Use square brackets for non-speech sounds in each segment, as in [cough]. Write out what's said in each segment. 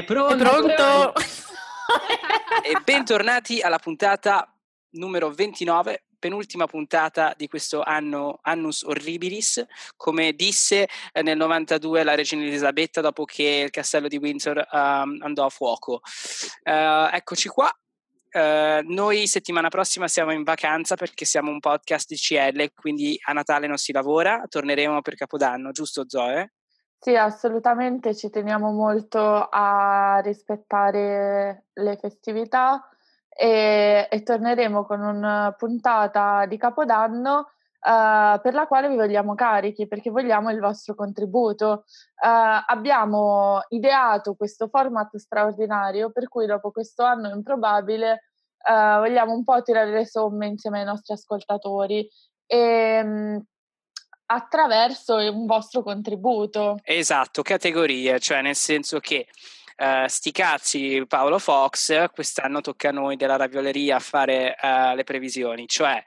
È pronto? È pronto? [laughs] e bentornati alla puntata numero 29, penultima puntata di questo anno Annus Horribilis, come disse eh, nel 92 la regina Elisabetta dopo che il castello di Windsor um, andò a fuoco. Uh, eccoci qua. Uh, noi settimana prossima siamo in vacanza perché siamo un podcast di CL, quindi a Natale non si lavora, torneremo per Capodanno, giusto Zoe? Sì, assolutamente ci teniamo molto a rispettare le festività e, e torneremo con una puntata di Capodanno uh, per la quale vi vogliamo carichi perché vogliamo il vostro contributo. Uh, abbiamo ideato questo format straordinario per cui dopo questo anno improbabile uh, vogliamo un po' tirare le somme insieme ai nostri ascoltatori. E, um, attraverso un vostro contributo. Esatto, categorie, cioè nel senso che uh, sti cazzi Paolo Fox, quest'anno tocca a noi della ravioleria fare uh, le previsioni, cioè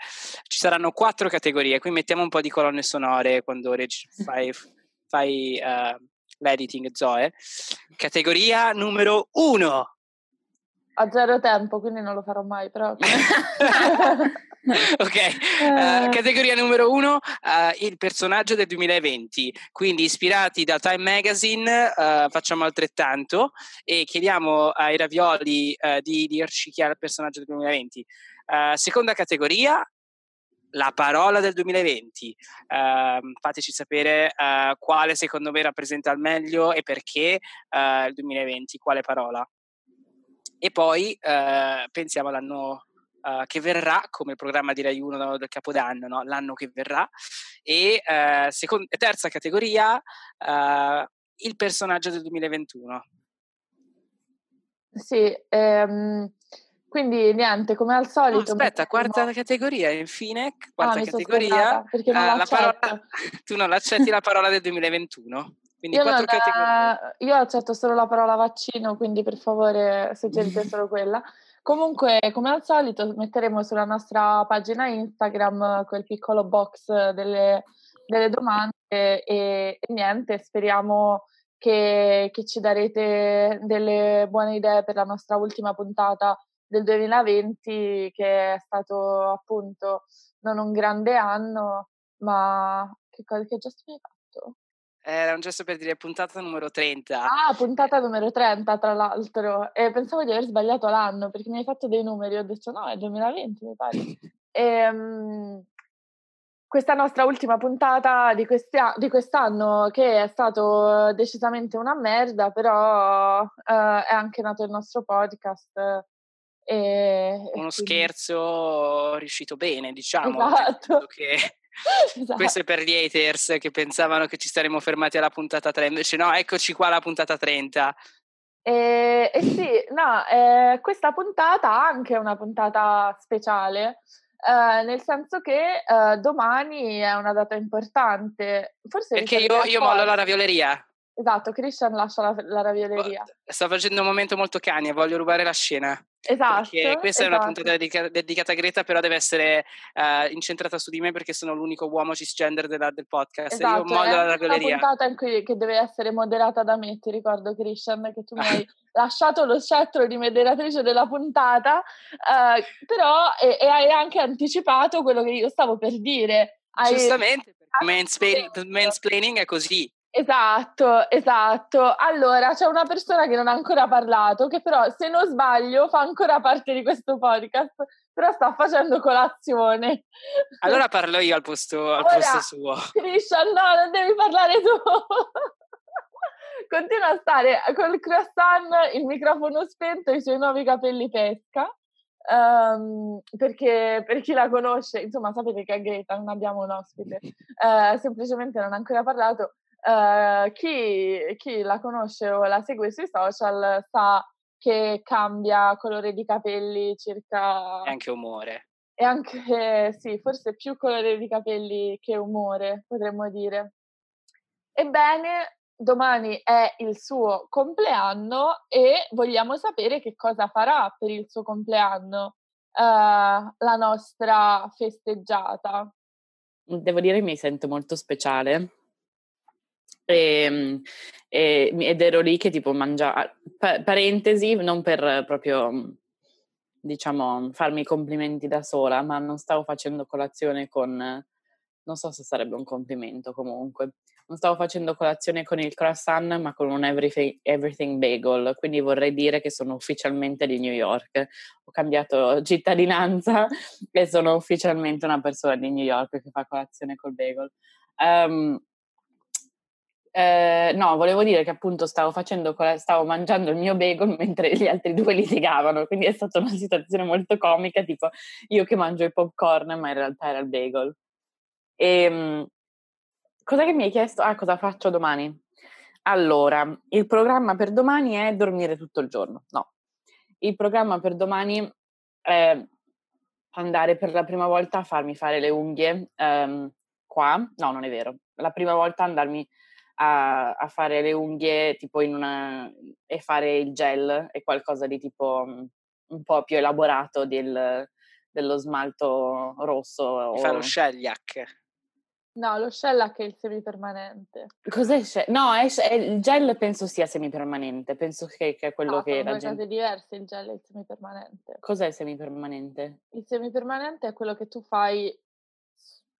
ci saranno quattro categorie, qui mettiamo un po' di colonne sonore quando reg- [laughs] fai, fai uh, l'editing Zoe. Categoria numero uno. Ho zero tempo, quindi non lo farò mai, però... [laughs] [laughs] [laughs] ok, uh, categoria numero uno, uh, il personaggio del 2020, quindi ispirati da Time Magazine uh, facciamo altrettanto e chiediamo ai ravioli di dirci chi è il personaggio del 2020. seconda categoria, la parola del 2020. fateci sapere quale secondo me rappresenta al meglio e perché il 2020, quale parola. E poi pensiamo all'anno uh, che verrà, come il programma di Rai 1 del Capodanno, no? l'anno che verrà. E uh, seconda, terza categoria, uh, il personaggio del 2021. Sì, ehm, quindi niente, come al solito. No, aspetta, quarta categoria, infine, quarta ah, categoria. Perché non la parola, [laughs] tu non accetti la parola del 2021. Quindi io, quattro categorie. io accetto solo la parola vaccino, quindi per favore suggerite solo quella. Comunque, come al solito, metteremo sulla nostra pagina Instagram quel piccolo box delle, delle domande e, e, niente, speriamo che, che, ci darete delle buone idee per la nostra ultima puntata del 2020, che è stato appunto non un grande anno, ma che, cosa, che gesto mi hai? Era un gesto per dire puntata numero 30. Ah, puntata numero 30, tra l'altro. E pensavo di aver sbagliato l'anno perché mi hai fatto dei numeri. Ho detto no, è 2020, mi pare. [laughs] E, um, questa nostra ultima puntata di, a- di, quest'anno, che è stato decisamente una merda, però uh, è anche nato il nostro podcast. E, Uno quindi... scherzo riuscito bene, diciamo. Esatto. Che [laughs] [laughs] esatto. Questo è per gli haters che pensavano che ci saremmo fermati alla puntata 3, invece no, eccoci qua alla puntata 30. Eh, eh sì, no, eh, questa puntata anche una puntata speciale, eh, nel senso che eh, domani è una data importante. Forse Perché io, io mollo la ravioleria. Esatto, Christian lascia la, la ravioleria. Sta facendo un momento molto cani e voglio rubare la scena. Esatto. Perché questa esatto. è una puntata dedica- dedicata a Greta, però deve essere uh, incentrata su di me perché sono l'unico uomo cisgender della, del podcast. Esatto, Io mollo la ravioleria. È una puntata in cui, che deve essere moderata da me, ti ricordo Christian, che tu mi hai [laughs] lasciato lo scettro di moderatrice della puntata, uh, però e, e, hai anche anticipato quello che io stavo per dire. Hai... Giustamente, perché mansplaining, mansplaining è così. Esatto, esatto. Allora, c'è una persona che non ha ancora parlato, che però, se non sbaglio, fa ancora parte di questo podcast, però sta facendo colazione. Allora parlo io al posto, al Ora, posto suo. Christian, no, non devi parlare tu. Continua a stare col croissant, il microfono spento e i suoi nuovi capelli pesca. Um, perché per chi la conosce, insomma, sapete che a Greta non abbiamo un ospite, uh, semplicemente non ha ancora parlato. Uh, chi, chi, la conosce o la segue sui social sa che cambia colore di capelli circa... E anche umore. E anche, sì, forse più colore di capelli che umore, potremmo dire. Ebbene, domani è il suo compleanno e vogliamo sapere che cosa farà per il suo compleanno uh, la nostra festeggiata. Devo dire che mi sento molto speciale E, e, ed ero lì che tipo mangiavo, pa- parentesi, non per proprio diciamo farmi complimenti da sola, ma non stavo facendo colazione con, non so se sarebbe un complimento comunque, non stavo facendo colazione con il croissant, ma con un everything, everything, bagel, quindi vorrei dire che sono ufficialmente di New York. Ho cambiato cittadinanza [laughs] e sono ufficialmente una persona di New York che fa colazione col bagel. Um, eh, no, volevo dire che appunto stavo, facendo, stavo mangiando il mio bagel [laughs] mentre gli altri due litigavano, quindi è stata una situazione molto comica, tipo io che mangio il popcorn, ma in realtà era il bagel. E, ehm, Cos'è che mi hai chiesto? Ah, cosa faccio domani? Allora, il programma per domani è dormire tutto il giorno. No, il programma per domani è andare per la prima volta a farmi fare le unghie um, qua. No, non è vero. La prima volta andarmi a, a, fare le unghie tipo in una e fare il gel è qualcosa di tipo un po' più elaborato del, dello smalto rosso. Mi o... fa lo shellac. No, lo shellac è il semipermanente. Cos'è shellac? No, è, è, il gel penso sia semipermanente, penso che, che è quello no, che... Sono due gen- cose diverse, il gel e il semipermanente. Cos'è il semipermanente? Il semipermanente è quello che tu fai,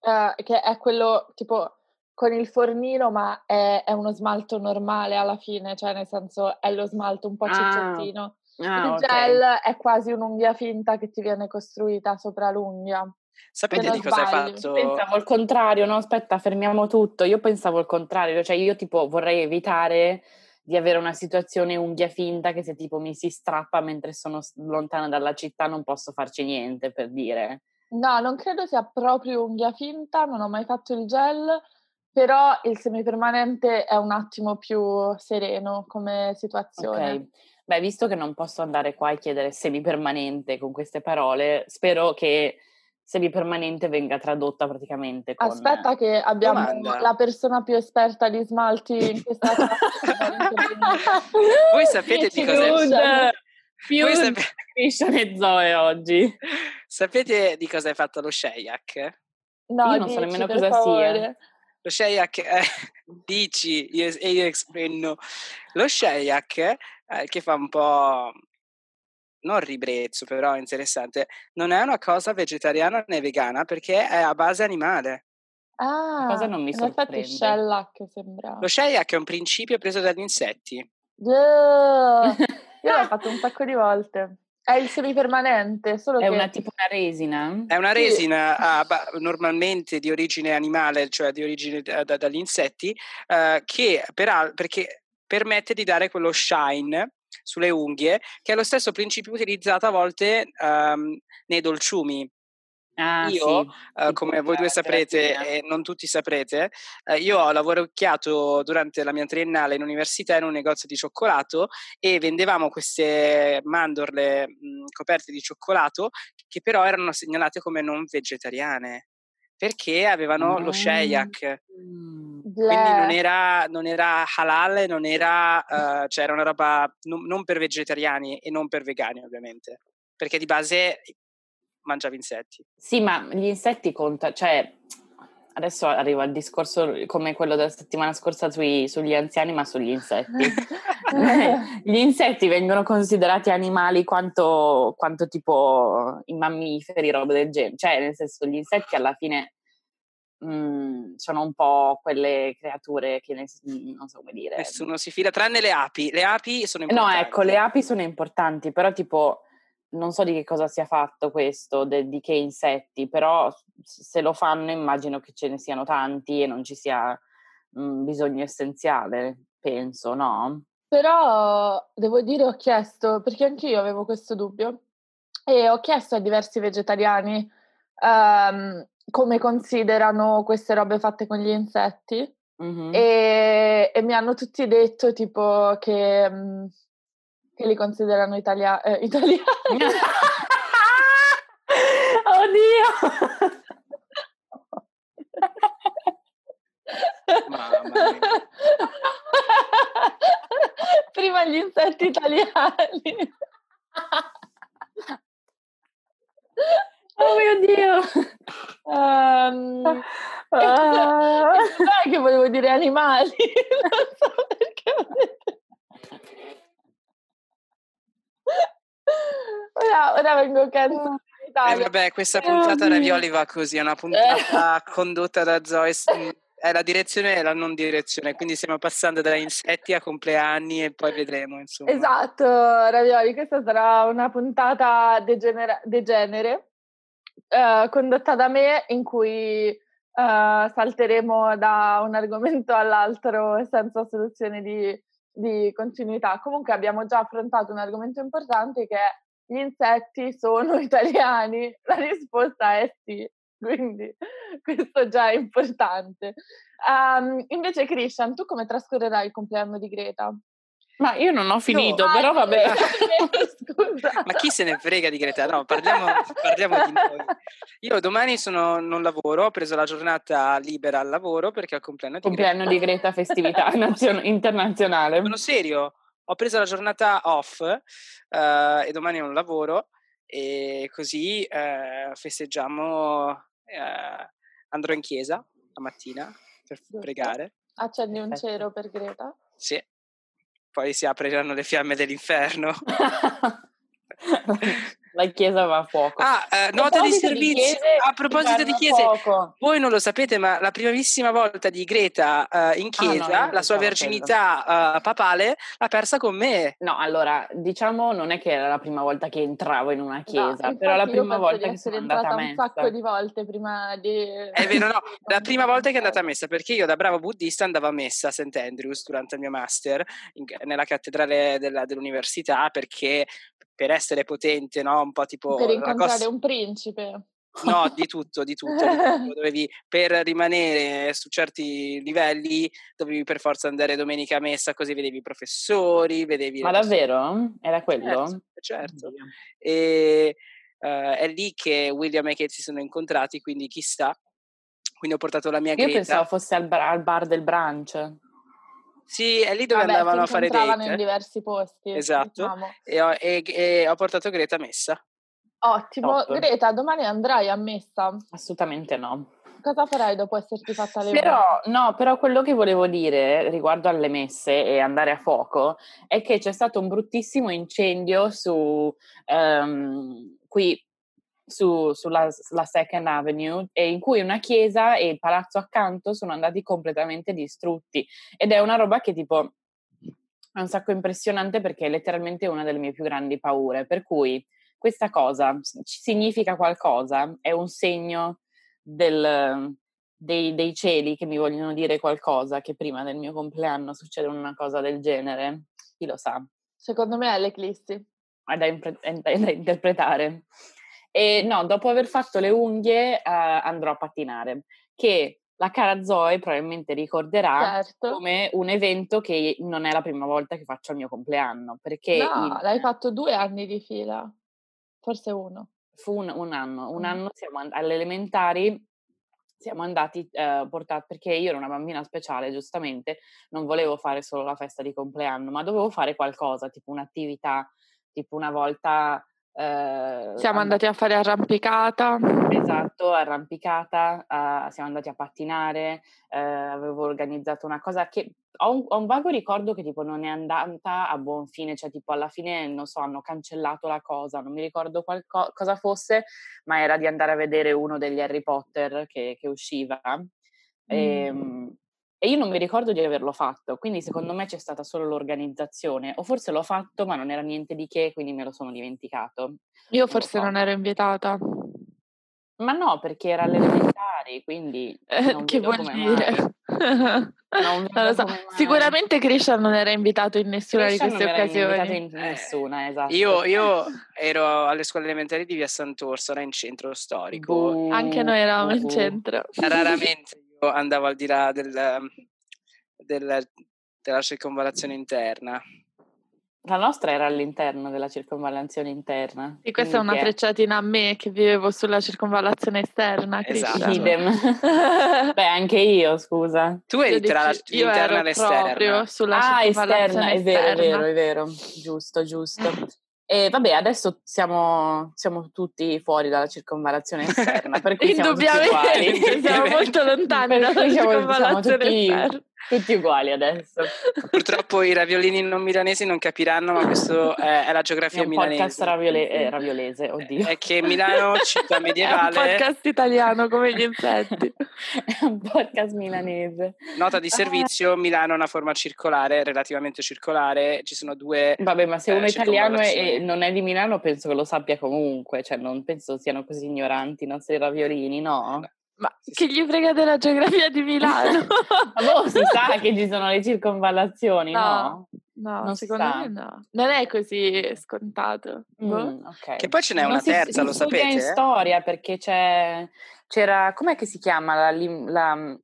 uh, che è quello tipo con il fornino, ma è, è, uno smalto normale alla fine, cioè nel senso è lo smalto un po' ah. cicciottino. Ah, il okay. gel è quasi un'unghia finta che ti viene costruita sopra l'unghia. Sapete di cosa hai fatto? Pensavo il contrario, no? Aspetta, fermiamo tutto. Io pensavo il contrario, cioè io tipo vorrei evitare di avere una situazione unghia finta che se tipo mi si strappa mentre sono lontana dalla città non posso farci niente per dire. No, non credo sia proprio unghia finta, non ho mai fatto il gel, però il semipermanente è un attimo più sereno come situazione. Ok. Beh, visto che non posso andare qua e chiedere semipermanente con queste parole, spero che semipermanente venga tradotta praticamente con... Aspetta che abbiamo Domanda. la persona più esperta di smalti in questa [laughs] Voi sapete di cosa è... Più Voi sapete... e Zoe oggi. Sapete di cosa è fatto lo Sheyak? No, io non dici, so nemmeno cosa favore. sia. Lo Sheyak, eh, [laughs] dici e io esprimo. Lo Sheyak eh, che fa un po' non ribrezzo, però è interessante, non è una cosa vegetariana né vegana perché è a base animale. Ah, cosa non mi sorprende. Infatti shellac sembra. Lo shellac è un principio preso dagli insetti. Uh, [laughs] io l'ho fatto un sacco di volte. È il semipermanente, solo è che... una tipo una resina? È una resina sì. uh, normalmente di origine animale, cioè di origine da, da, dagli insetti, uh, che per, perché permette di dare quello shine sulle unghie, che è lo stesso principio utilizzato a volte um, nei dolciumi. Ah, io, sì. uh, come voi due saprete e non tutti saprete, uh, io ho lavoracchiato durante la mia triennale in università in un negozio di cioccolato e vendevamo queste mandorle mh, coperte di cioccolato che però erano segnalate come non vegetariane perché avevano lo sheyak. Mm. Quindi non era, non era, halal, non era, uh, cioè era una roba non, non, per vegetariani e non per vegani ovviamente, perché di base mangiava insetti. Sì, ma gli insetti contano, cioè adesso arriva il discorso come quello della settimana scorsa sui, sugli anziani, ma sugli insetti. [laughs] gli insetti vengono considerati animali quanto, quanto tipo i mammiferi, roba del genere. Cioè, nel senso, gli insetti alla fine mhmm, sono un po' quelle creature che ne, non so come dire. Nessuno si fila, tranne le api. Le api sono importanti. No, ecco, le api sono importanti, però tipo non so di che cosa sia fatto questo, de, di che insetti, però se lo fanno immagino che ce ne siano tanti e non ci sia mh, mhmm, bisogno essenziale, penso, no? Però devo dire ho chiesto, perché anche io avevo questo dubbio, e ho chiesto a diversi vegetariani um, come considerano queste robe fatte con gli insetti mm-hmm. e, e, mi hanno tutti detto tipo che, um, che li considerano italia- eh, [laughs] italiani. [laughs] Oddio! Prima gli insetti italiani. Oh mio Dio! Um, uh. che volevo dire animali, [laughs] non so perché. Ora, ora vengo cancellata. Eh, vabbè, questa puntata Ravioli va così, è una [laughs] puntata condotta da Zoe è la direzione e la non direzione, quindi stiamo passando da insetti a compleanni e poi vedremo. Insomma. Esatto, Ravioli, questa sarà una puntata degenera- degenere uh, condotta da me in cui uh, salteremo da un argomento all'altro senza soluzione di, di continuità. Comunque abbiamo già affrontato un argomento importante che è gli insetti sono [laughs] italiani? La risposta è sì quindi [laughs] questo già è importante. Um, invece, Christian, tu come trascorrerai il compleanno di Greta? Ma io non ho finito, no. però ah, vabbè. Scusa. [laughs] Ma chi se ne frega di Greta? No, parliamo, parliamo di noi. Io domani sono, non lavoro, ho preso la giornata libera al lavoro perché è il compleanno di compleanno Greta. di Greta, festività [laughs] nazio- internazionale. Sono serio, ho preso la giornata off uh, e domani non lavoro e così uh, festeggiamo eh, andrò in chiesa la mattina per pregare. Accendi un cero per Greta? Sì. Poi si apriranno le fiamme dell'inferno. [laughs] [laughs] La chiesa va a fuoco. Ah, eh, nota di servizio. a proposito di chiese, voi non lo sapete, ma la primissima volta di Greta uh, in chiesa, ah, no, la sua verginità uh, papale, l'ha persa con me. No, allora, diciamo, non è che era la prima volta che entravo in una chiesa, no, però la prima volta che sono andata a messa. un sacco di volte prima di... È vero, no, [laughs] la prima volta che è andata a messa, perché io da bravo buddista andavo a messa a St. Andrews durante il mio master in, nella cattedrale della, dell'università, perché per essere potente, no? Un po' tipo... Per incontrare cosa... un principe. No, di tutto, di tutto. Di tutto. [laughs] Dovevi, per rimanere su certi livelli, dovevi per forza andare domenica a messa, così vedevi i professori, vedevi... Ma davvero? Era quello? Certo. certo. E uh, è lì che William e Kate si sono incontrati, quindi chissà. Quindi ho portato la mia Io Greta. pensavo fosse al bar, al bar del brunch. Sì, è lì dove Vabbè, andavano a fare date. in diversi posti. Esatto. Diciamo. E, ho, e, e, ho, portato Greta a messa. Ottimo. Top. Greta, domani andrai a messa? Assolutamente no. Cosa farai dopo esserti fatta le però, No, però quello che volevo dire riguardo alle messe e andare a fuoco è che c'è stato un bruttissimo incendio su um, qui su, sulla, Second Avenue e in cui una chiesa e il palazzo accanto sono andati completamente distrutti ed è una roba che tipo è un sacco impressionante perché è letteralmente una delle mie più grandi paure, per cui questa cosa significa qualcosa, è un segno del, dei, dei, cieli che mi vogliono dire qualcosa, che prima del mio compleanno succede una cosa del genere, chi lo sa. Secondo me è l'eclissi. È da, impre- è da interpretare. E no, dopo aver fatto le unghie uh, andrò a pattinare, che la cara Zoe probabilmente ricorderà certo. come un evento che non è la prima volta che faccio il mio compleanno. Perché no, il... l'hai fatto due anni di fila, forse uno. Fu un, un anno, un mm. anno siamo and- alle elementari, siamo andati uh, portati, perché io ero una bambina speciale, giustamente, non volevo fare solo la festa di compleanno, ma dovevo fare qualcosa, tipo un'attività, tipo una volta eh, siamo andati a fare arrampicata. Esatto, arrampicata, uh, siamo andati a pattinare, uh, avevo organizzato una cosa che ho un, ho un, vago ricordo che tipo non è andata a buon fine, cioè tipo alla fine, non so, hanno cancellato la cosa, non mi ricordo qualco- cosa fosse, ma era di andare a vedere uno degli Harry Potter che, che usciva. Mm. E, ehm, e io non mi ricordo di averlo fatto, quindi secondo me c'è stata solo l'organizzazione, o forse l'ho fatto ma non era niente di che, quindi me lo sono dimenticato. Io forse non ero invitata. Ma no, perché era alle elementari, quindi... Eh, che vuol dire? non, [laughs] non lo so. Sicuramente Christian non era invitato in nessuna Christian di queste occasioni. in nessuna, esatto. Io, io, ero alle scuole elementari di via Sant'Orso, era in centro storico. Buh, Anche noi eravamo buh. in centro. Raramente andavo al di là del, del, della circonvallazione interna. La nostra era all'interno della circonvallazione interna. E questa è una frecciatina a me che vivevo sulla circonvallazione esterna. Esatto. [laughs] Beh, anche io, scusa. Tu eri tra l'interna e l'esterna. proprio sulla ah, esterna, è vero, è vero, è vero. Giusto, giusto. E vabbè, adesso siamo, siamo tutti fuori dalla circonvallazione esterna, per cui [laughs] siamo tutti uguali. siamo molto lontani dalla circonvallazione esterna tutti uguali adesso. Purtroppo i raviolini non milanesi non capiranno, ma questo è, è la geografia è un milanese. podcast raviole- eh, raviolese, oddio. È che Milano, città medievale... [laughs] È un podcast italiano come gli insetti. [laughs] è un podcast milanese. Nota di servizio, Milano ha una forma circolare, relativamente circolare, ci sono due... Vabbè, ma se uno è eh, italiano e non è di Milano penso che lo sappia comunque, cioè non penso siano così ignoranti i nostri raviolini, no? no. Ma che gli frega della geografia di Milano? [laughs] ma boh, si sa che ci sono le circonvallazioni, no? No, no secondo me no. Non è così scontato. Boh. Mm, okay. Che poi ce n'è non una si, terza, si lo sapete? in storia perché c'è, c'era, com'è che si chiama la, la,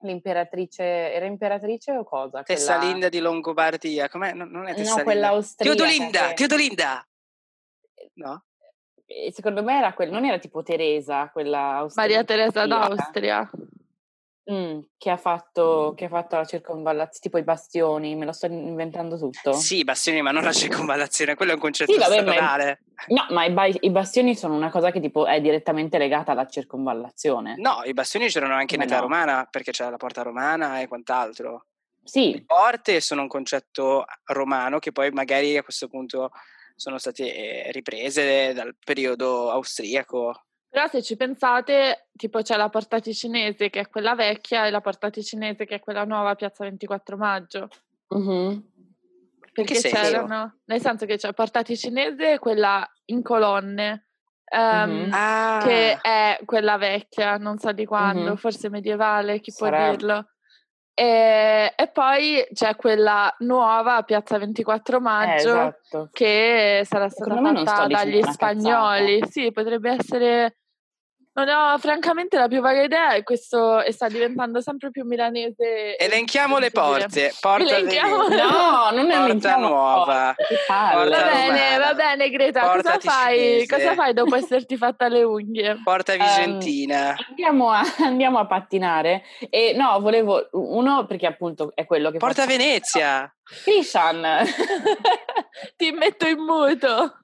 l'imperatrice, era imperatrice o cosa? Tessalinda di Longobardia, com'è? No, non è Tessalinda. No, quella austriaca. Teodolinda, che... Teodolinda! No? Secondo me era quella, non era tipo Teresa, quella austriaca. Maria Teresa d'Austria. Mm, che, ha fatto, che ha fatto la circonvallazione, tipo i bastioni, me lo sto inventando tutto. Sì, i bastioni, ma non la circonvallazione, quello è un concetto sì, vabbè, Ma no, ma i, ba- i, bastioni sono una cosa che tipo è direttamente legata alla circonvallazione. No, i bastioni c'erano anche in età no. romana, perché c'era la porta romana e quant'altro. Sì. Le porte sono un concetto romano che poi magari a questo punto sono state riprese dal periodo austriaco. Però se ci pensate, tipo c'è la porta ticinese che è quella vecchia e la porta ticinese che è quella nuova Piazza 24 Maggio. Mm-hmm. Perché c'erano, nel senso che c'è porta ticinese quella in colonne, um, mm-hmm. ah. che è quella vecchia, non so di quando, mm-hmm. forse medievale, chi Sarà. può dirlo. E, e, poi c'è quella nuova Piazza 24 Maggio eh, esatto. che sarà stata fatta dagli spagnoli. Cazzata. Sì, potrebbe essere non ho francamente la più vaga idea e questo e sta diventando sempre più milanese. Elenchiamo le porte. Porta Elenchiamo... No, non è porta nuova. Porta va bene, va bene Greta, cosa fai, cosa fai, dopo esserti fatta le unghie? Porta Vicentina. Um, andiamo, a, andiamo, a, pattinare e no, volevo uno perché appunto è quello che Porta faccio... Venezia. Krishan. Ti metto in muto.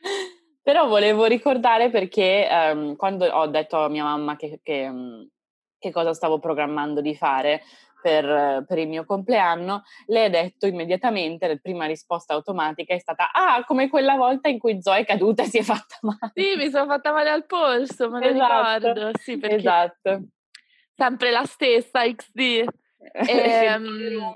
[laughs] Però volevo ricordare perché um, quando ho detto a mia mamma che, che, um, che cosa stavo programmando di fare per, per, il mio compleanno, lei ha detto immediatamente, la prima risposta automatica è stata ah, come quella volta in cui Zoe è caduta e si è fatta male. Sì, mi sono fatta male al polso, me lo esatto, ricordo. Sì, perché esatto. Sempre la stessa XD. [laughs] E, um,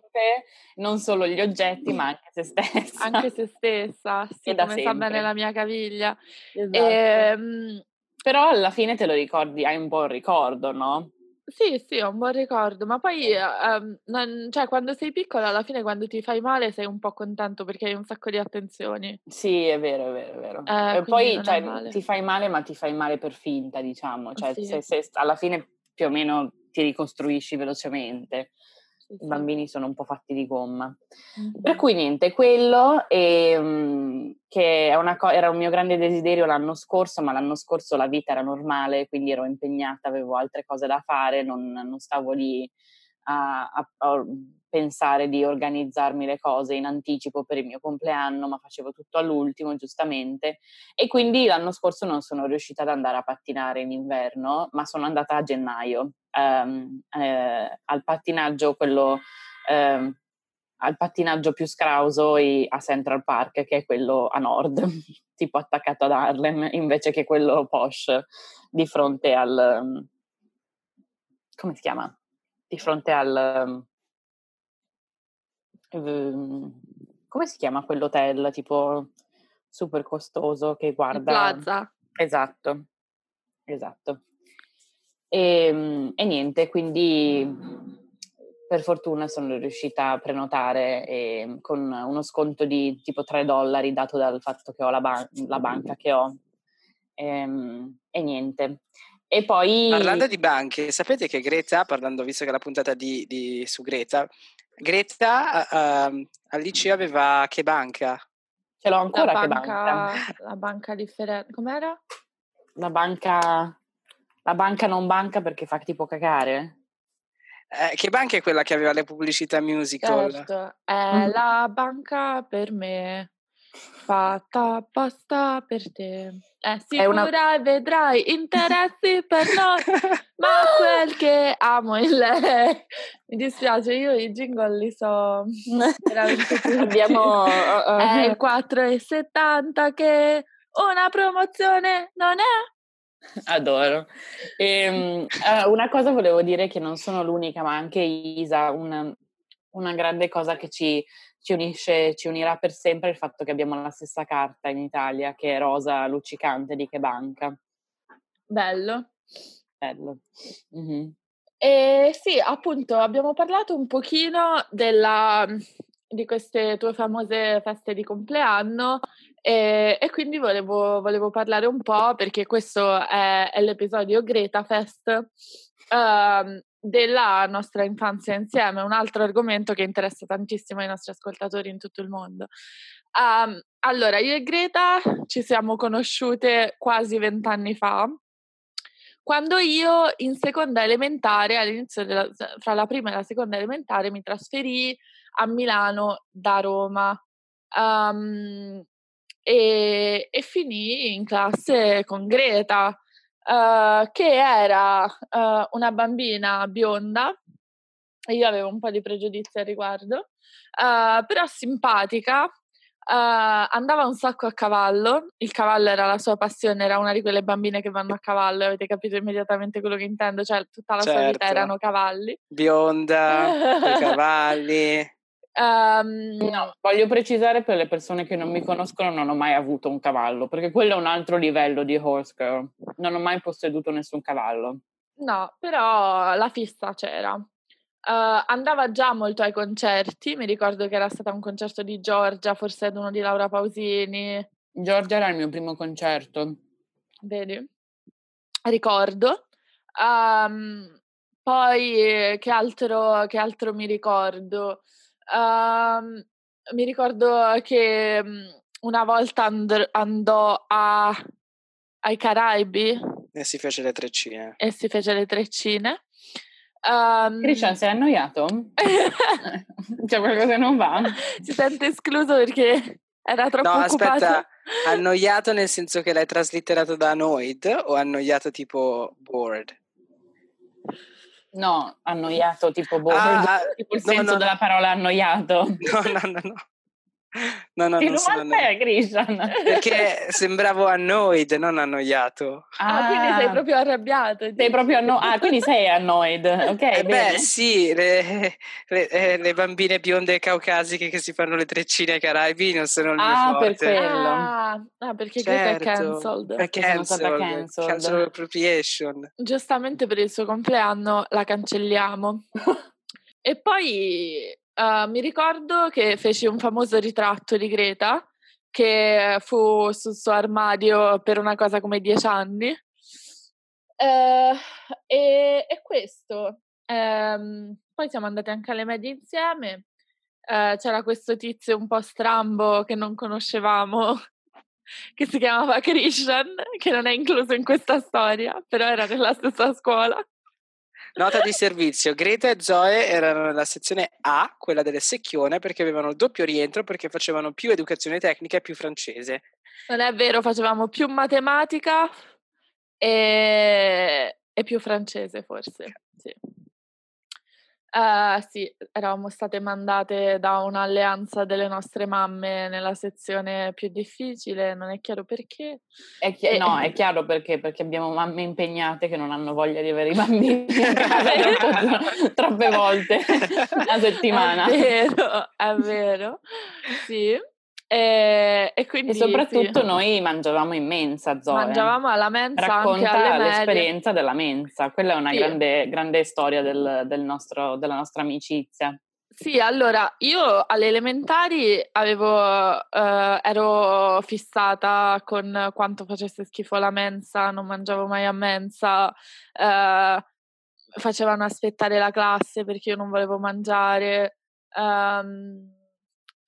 non solo gli oggetti, ma anche se stessa. Anche se stessa, [laughs] sì, come sempre. sa bene la mia caviglia. Esatto. E, um, però alla fine te lo ricordi, hai un buon ricordo, no? Sì, sì, ho un buon ricordo, ma poi um, non, cioè, quando sei piccola, alla fine quando ti fai male sei un po' contento perché hai un sacco di attenzioni. Sì, è vero, è vero, è vero. Eh, e poi cioè, ti fai male, ma ti fai male per finta, diciamo. Cioè, sì. se, se alla fine più o meno ti ricostruisci velocemente. I bambini sono un po' fatti di gomma. Mm-hmm. Per cui niente, quello e, um, che co- era un mio grande desiderio l'anno scorso, ma l'anno scorso la vita era normale, quindi ero impegnata, avevo altre cose da fare, non, non stavo lì a, a, a pensare di organizzarmi le cose in anticipo per il mio compleanno, ma facevo tutto all'ultimo, giustamente. E quindi l'anno scorso non sono riuscita ad andare a pattinare in inverno, ma sono andata a gennaio um, eh, al pattinaggio, quello. Um, al pattinaggio più scrauso a Central Park, che è quello a nord, [laughs] tipo attaccato ad Harlem, invece che quello posh di fronte al... come si chiama? Di fronte al Ehm, come si chiama quell'hotel tipo super costoso che guarda... Plaza. Esatto, esatto. E, ehm, e, niente, quindi per fortuna sono riuscita a prenotare e, con uno sconto di tipo 3 dollari dato dal fatto che ho la, ban- la banca che ho. E, ehm, e, niente. E poi... Parlando di banche, sapete che Greta, parlando, visto che la puntata di, di, su Greta, Greta uh, al liceo aveva che banca? Ce l'ho ancora la banca, banca? La banca differente. Com'era? La banca... La banca non banca perché fa tipo cagare? Eh, che banca è quella che aveva le pubblicità musical? Certo, è mm. la banca per me. Fatta apposta per te. È sicura una... e vedrai interessi per noi, ma quel [laughs] che amo in lei. Mi dispiace, io i jingle li so veramente [laughs] tutti. Abbiamo... Uh, uh, è il 4,70 che una promozione non è? Adoro. E, ehm, uh, una cosa volevo dire che non sono l'unica, ma anche Isa, una, una grande cosa che ci ci unisce, ci unirà per sempre il fatto che abbiamo la stessa carta in Italia, che è rosa luccicante di Che Banca. Bello. Bello. Mm-hmm. E sì, appunto, abbiamo parlato un pochino della, di queste tue famose feste di compleanno e, e quindi volevo, volevo, parlare un po' perché questo è, è l'episodio Greta Fest uh, della nostra infanzia insieme, un altro argomento che interessa tantissimo ai nostri ascoltatori in tutto il mondo. Um, allora, io e Greta ci siamo conosciute quasi vent'anni fa, quando io in seconda elementare, all'inizio della, fra la prima e la seconda elementare, mi trasferì a Milano da Roma. Um, e, e finì in classe con Greta uh, che era uh, una bambina bionda, io avevo un po' di pregiudizi al riguardo, uh, però simpatica, andava un sacco a cavallo, il cavallo era la sua passione, era una di quelle bambine che vanno a cavallo, avete capito immediatamente quello che intendo, cioè tutta la certo. sua vita certo. erano cavalli. Bionda, [laughs] cavalli. Um, no, voglio precisare per le persone che non mi conoscono, non ho mai avuto un cavallo, perché quello è un altro livello di horse girl. Non ho mai posseduto nessun cavallo. No, però la fissa c'era. Uh, andava già molto ai concerti, mi ricordo che era stato un concerto di Giorgia, forse ad uno di Laura Pausini. Giorgia era il mio primo concerto. Vedi? Ricordo. Um, poi che altro, che altro mi ricordo? Uh, mi ricordo che mhmm, una volta and- andò a- ai Caraibi. E si fece le treccine. E si fece le treccine. Um, Christian, sei annoiato? [laughs] C'è qualcosa che non va? Si sente escluso perché era troppo no, occupato. aspetta, annoiato nel senso che l'hai traslitterato da annoyed o annoiato tipo bored? No, annoiato, tipo boh, ah, tipo il no, senso no, della parola annoiato. No, no, no, no. No, no, che non sono te, Christian? Perché sembravo annoyed, non annoiato. Ah, ah quindi sei proprio arrabbiato. Sei proprio anno- ah, quindi sei annoyed, ok? Eh beh, sì, le, le, eh, le, bambine bionde caucasiche che si fanno le treccine ai Caraibi non sono il mio ah, forte. per quello. Ah, ah perché certo. è cancelled. È cancelled, cancelled. cancelled appropriation. Giustamente per il suo compleanno la cancelliamo. [laughs] e poi Uh, mi ricordo che feci un famoso ritratto di Greta che fu sul suo armadio per una cosa come dieci anni. Uh, e, e, questo. Um, poi siamo andati anche alle medie insieme. Uh, c'era questo tizio un po' strambo che non conoscevamo, [laughs] che si chiamava Christian, che non è incluso in questa storia, però era nella stessa scuola. Nota di servizio, Greta e Zoe erano nella sezione A, quella delle secchione, perché avevano il doppio rientro, perché facevano più educazione tecnica e più francese. Non è vero, facevamo più matematica e, e più francese forse, sì. Uh, sì, eravamo state mandate da un'alleanza delle nostre mamme nella sezione più difficile, non è chiaro perché. È chi- e... No, è chiaro perché, perché abbiamo mamme impegnate che non hanno voglia di avere i bambini [laughs] troppo, troppe volte [laughs] a settimana. È vero, è vero, sì. E, e, quindi, e soprattutto sì. noi mangiavamo in mensa, Zoe. Mangiavamo alla mensa Racconta l'esperienza della mensa. Quella è una sì. grande, grande, storia del, del nostro, della nostra amicizia. Sì, allora io alle elementari avevo, eh, ero fissata con quanto facesse schifo la mensa, non mangiavo mai a mensa, eh, facevano aspettare la classe perché io non volevo mangiare. Um,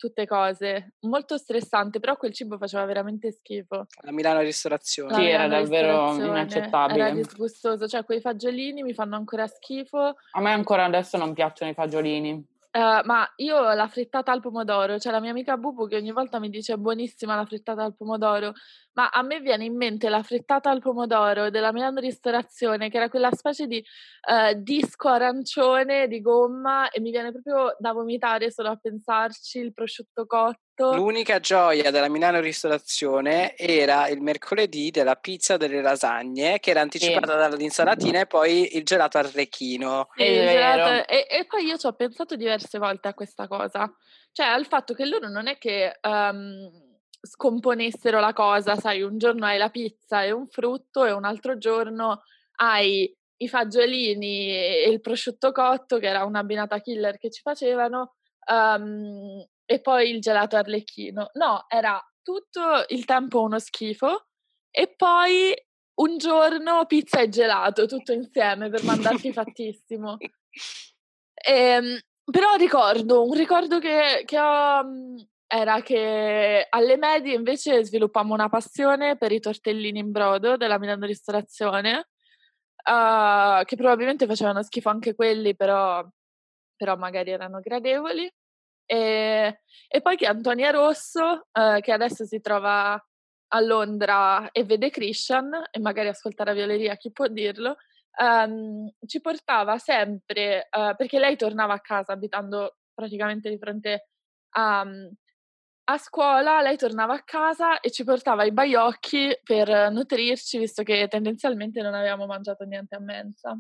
tutte cose. Molto stressante, però quel cibo faceva veramente schifo. La Milano ristorazione. La sì, Milano era davvero inaccettabile. Era disgustoso, cioè quei fagiolini mi fanno ancora schifo. A me ancora adesso non piacciono i fagiolini. Uh, ma io la frittata al pomodoro, c'è cioè la mia amica Bubu che ogni volta mi dice buonissima la frittata al pomodoro, ma a me viene in mente la frittata al pomodoro della Milano Ristorazione, che era quella specie di uh, disco arancione di gomma e mi viene proprio da vomitare solo a pensarci, il prosciutto cotto. L'unica gioia della Milano Ristorazione era il mercoledì della pizza delle lasagne, che era anticipata sì. dall'insalatina e poi il gelato arrechino. Sì, gelato, e, e, poi io ci ho pensato diverse volte a questa cosa, cioè al fatto che loro non è che... Um, scomponessero la cosa, sai, un giorno hai la pizza e un frutto e un altro giorno hai i fagiolini e il prosciutto cotto, che era un'abbinata killer che ci facevano, um, e poi il gelato arlecchino. No, era tutto il tempo uno schifo e poi un giorno pizza e gelato, tutto insieme per mandarti [laughs] fattissimo. E, ehm, però ricordo, un ricordo che, che ho mhmm, era che alle medie invece sviluppammo una passione per i tortellini in brodo della Milano Ristorazione, uh, che probabilmente facevano schifo anche quelli, però, però magari erano gradevoli. E, e, poi che Antonia Rosso, uh, che adesso si trova a Londra e vede Christian, e magari ascolta la violeria, chi può dirlo, um, ci portava sempre, uh, perché lei tornava a casa abitando praticamente di fronte a, a scuola lei tornava a casa e ci portava i baiocchi per nutrirci, visto che tendenzialmente non avevamo mangiato niente a mensa.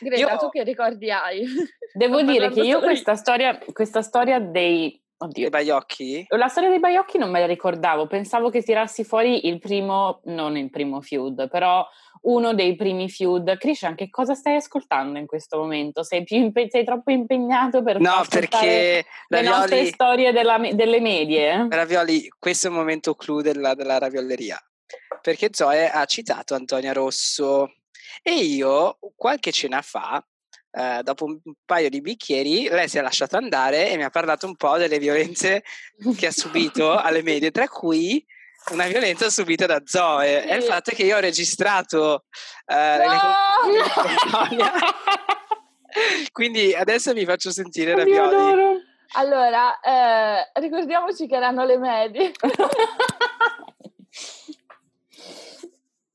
Greta, io... tu che ricordi hai? [laughs] Devo dire che io questa storia, questa storia dei Oddio. I baiocchi? La storia dei baiocchi non me la ricordavo, pensavo che tirassi fuori il primo, non il primo feud, però uno dei primi feud. Christian, che cosa stai ascoltando in questo momento? Sei, impe- sei troppo impegnato per no, perché le ravioli, nostre storie della, delle medie? Ravioli, questo è il momento clou della, della raviolleria, perché Zoe ha citato Antonia Rosso e io qualche cena fa eh, dopo un paio di bicchieri, lei si è lasciata andare e mi ha parlato un po' delle violenze che ha [laughs] subito alle medie, tra cui una violenza subita da Zoe. Sì. E il fatto che io ho registrato eh, no! le [laughs] Quindi adesso vi faccio sentire Oddio, ravioli. Allora, eh, ricordiamoci che erano le medie. [laughs]